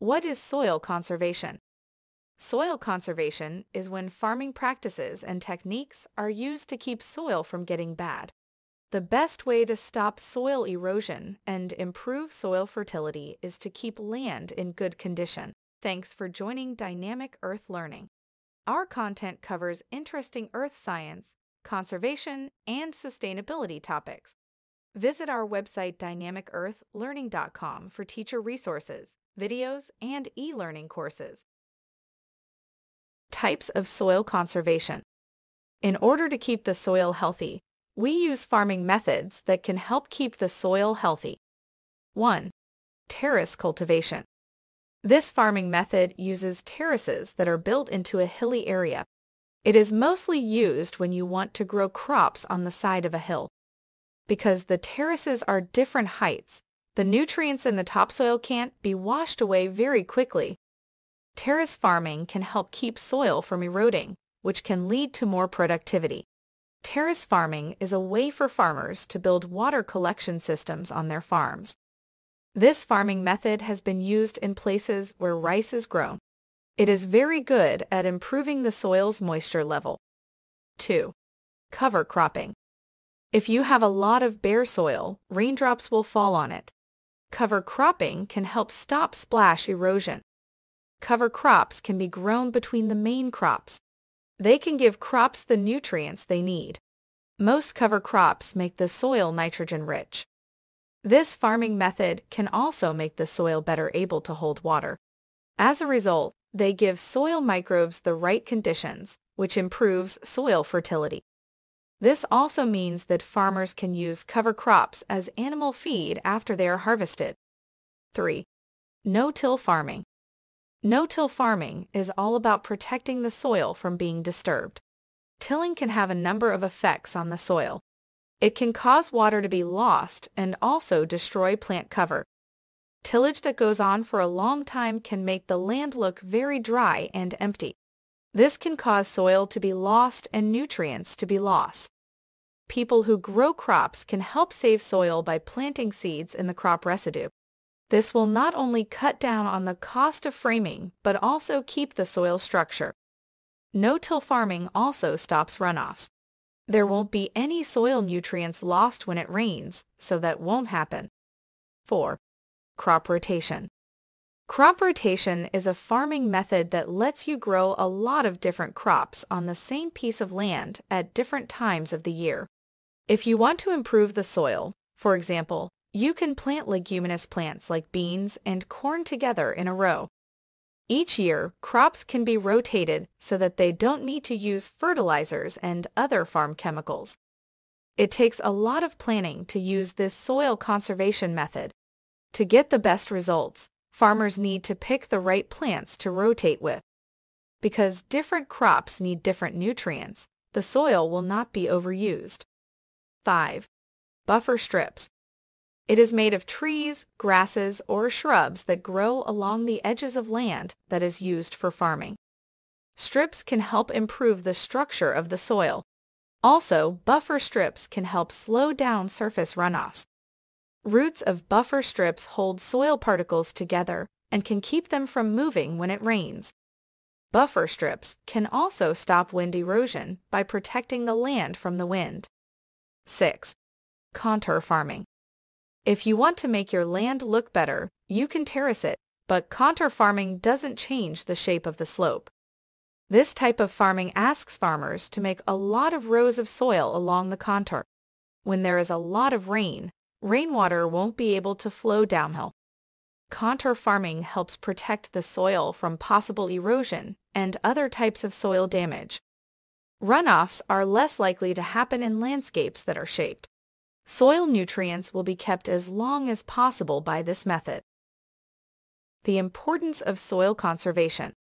What is soil conservation? Soil conservation is when farming practices and techniques are used to keep soil from getting bad. The best way to stop soil erosion and improve soil fertility is to keep land in good condition. Thanks for joining Dynamic Earth Learning. Our content covers interesting earth science, conservation, and sustainability topics. Visit our website dynamicearthlearning.com for teacher resources, videos, and e-learning courses. Types of soil conservation. In order to keep the soil healthy, we use farming methods that can help keep the soil healthy. 1. Terrace cultivation. This farming method uses terraces that are built into a hilly area. It is mostly used when you want to grow crops on the side of a hill. Because the terraces are different heights, the nutrients in the topsoil can't be washed away very quickly. Terrace farming can help keep soil from eroding, which can lead to more productivity. Terrace farming is a way for farmers to build water collection systems on their farms. This farming method has been used in places where rice is grown. It is very good at improving the soil's moisture level. 2. Cover cropping. If you have a lot of bare soil, raindrops will fall on it. Cover cropping can help stop splash erosion. Cover crops can be grown between the main crops, they can give crops the nutrients they need. Most cover crops make the soil nitrogen rich. This farming method can also make the soil better able to hold water. As a result, they give soil microbes the right conditions, which improves soil fertility. This also means that farmers can use cover crops as animal feed after they are harvested. 3. No-till farming. No-till farming is all about protecting the soil from being disturbed. Tilling can have a number of effects on the soil. It can cause water to be lost and also destroy plant cover. Tillage that goes on for a long time can make the land look very dry and empty. This can cause soil to be lost and nutrients to be lost. People who grow crops can help save soil by planting seeds in the crop residue. This will not only cut down on the cost of framing, but also keep the soil structure. No-till farming also stops runoffs. There won't be any soil nutrients lost when it rains, so that won't happen. 4. Crop rotation. Crop rotation is a farming method that lets you grow a lot of different crops on the same piece of land at different times of the year. If you want to improve the soil, for example, you can plant leguminous plants like beans and corn together in a row. Each year, crops can be rotated so that they don't need to use fertilizers and other farm chemicals. It takes a lot of planning to use this soil conservation method. To get the best results, farmers need to pick the right plants to rotate with. Because different crops need different nutrients, the soil will not be overused. 5. Buffer strips. It is made of trees, grasses, or shrubs that grow along the edges of land that is used for farming. Strips can help improve the structure of the soil. Also, buffer strips can help slow down surface runoffs. Roots of buffer strips hold soil particles together and can keep them from moving when it rains. Buffer strips can also stop wind erosion by protecting the land from the wind. 6. Contour farming. If you want to make your land look better, you can terrace it, but contour farming doesn't change the shape of the slope. This type of farming asks farmers to make a lot of rows of soil along the contour. When there is a lot of rain, rainwater won't be able to flow downhill. Contour farming helps protect the soil from possible erosion and other types of soil damage. Runoffs are less likely to happen in landscapes that are shaped. Soil nutrients will be kept as long as possible by this method. The importance of soil conservation.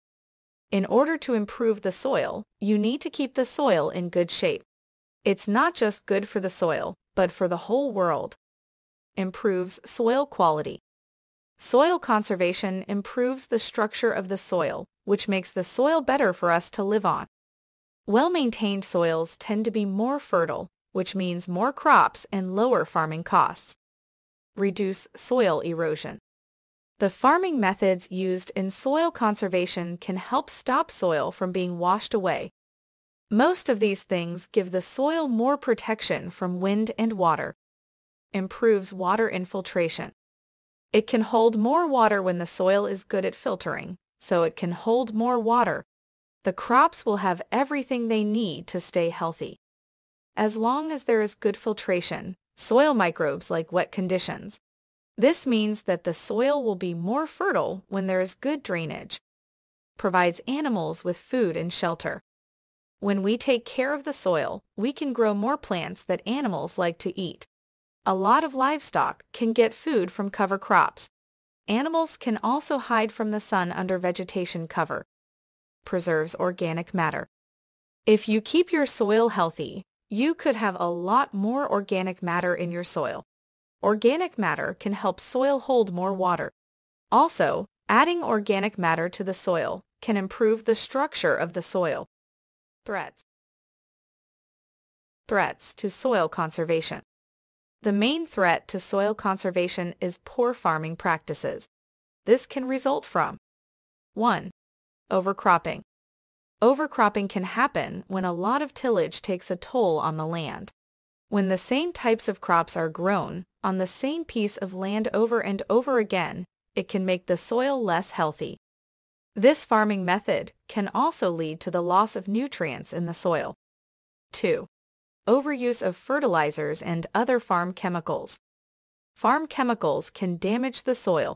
In order to improve the soil, you need to keep the soil in good shape. It's not just good for the soil, but for the whole world. Improves soil quality. Soil conservation improves the structure of the soil, which makes the soil better for us to live on. Well-maintained soils tend to be more fertile, which means more crops and lower farming costs. Reduce soil erosion. The farming methods used in soil conservation can help stop soil from being washed away. Most of these things give the soil more protection from wind and water. Improves water infiltration. It can hold more water when the soil is good at filtering, so it can hold more water. The crops will have everything they need to stay healthy. As long as there is good filtration, soil microbes like wet conditions. This means that the soil will be more fertile when there is good drainage. Provides animals with food and shelter. When we take care of the soil, we can grow more plants that animals like to eat. A lot of livestock can get food from cover crops. Animals can also hide from the sun under vegetation cover. Preserves organic matter. If you keep your soil healthy, you could have a lot more organic matter in your soil. Organic matter can help soil hold more water. Also, adding organic matter to the soil can improve the structure of the soil. Threats Threats to soil conservation The main threat to soil conservation is poor farming practices. This can result from 1. Overcropping. Overcropping can happen when a lot of tillage takes a toll on the land. When the same types of crops are grown on the same piece of land over and over again, it can make the soil less healthy. This farming method can also lead to the loss of nutrients in the soil. 2. Overuse of fertilizers and other farm chemicals. Farm chemicals can damage the soil.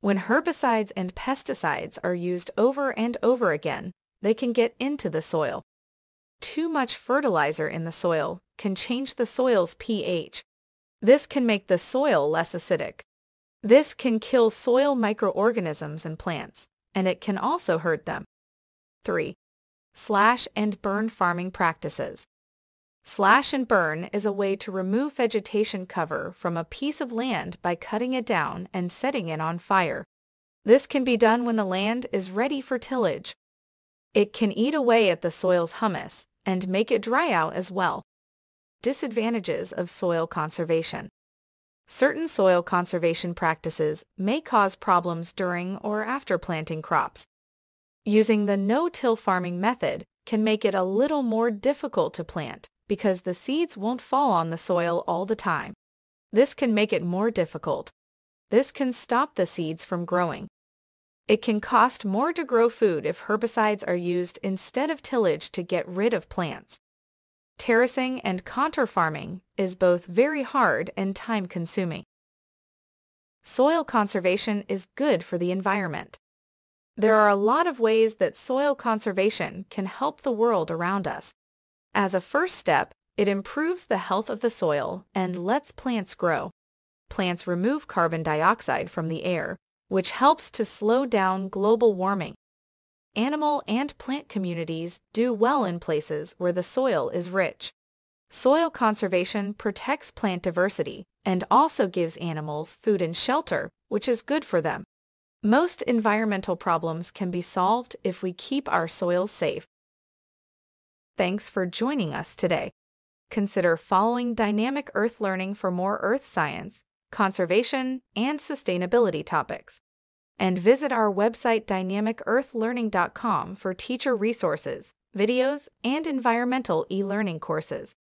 When herbicides and pesticides are used over and over again, they can get into the soil. Too much fertilizer in the soil can change the soil's pH. This can make the soil less acidic. This can kill soil microorganisms and plants, and it can also hurt them. 3. Slash and burn farming practices. Slash and burn is a way to remove vegetation cover from a piece of land by cutting it down and setting it on fire. This can be done when the land is ready for tillage. It can eat away at the soil's humus and make it dry out as well. Disadvantages of soil conservation. Certain soil conservation practices may cause problems during or after planting crops. Using the no-till farming method can make it a little more difficult to plant because the seeds won't fall on the soil all the time. This can make it more difficult. This can stop the seeds from growing. It can cost more to grow food if herbicides are used instead of tillage to get rid of plants. Terracing and contour farming is both very hard and time-consuming. Soil conservation is good for the environment. There are a lot of ways that soil conservation can help the world around us. As a first step, it improves the health of the soil and lets plants grow. Plants remove carbon dioxide from the air, which helps to slow down global warming animal and plant communities do well in places where the soil is rich. Soil conservation protects plant diversity and also gives animals food and shelter, which is good for them. Most environmental problems can be solved if we keep our soils safe. Thanks for joining us today. Consider following Dynamic Earth Learning for more earth science, conservation, and sustainability topics and visit our website dynamicearthlearning.com for teacher resources, videos, and environmental e-learning courses.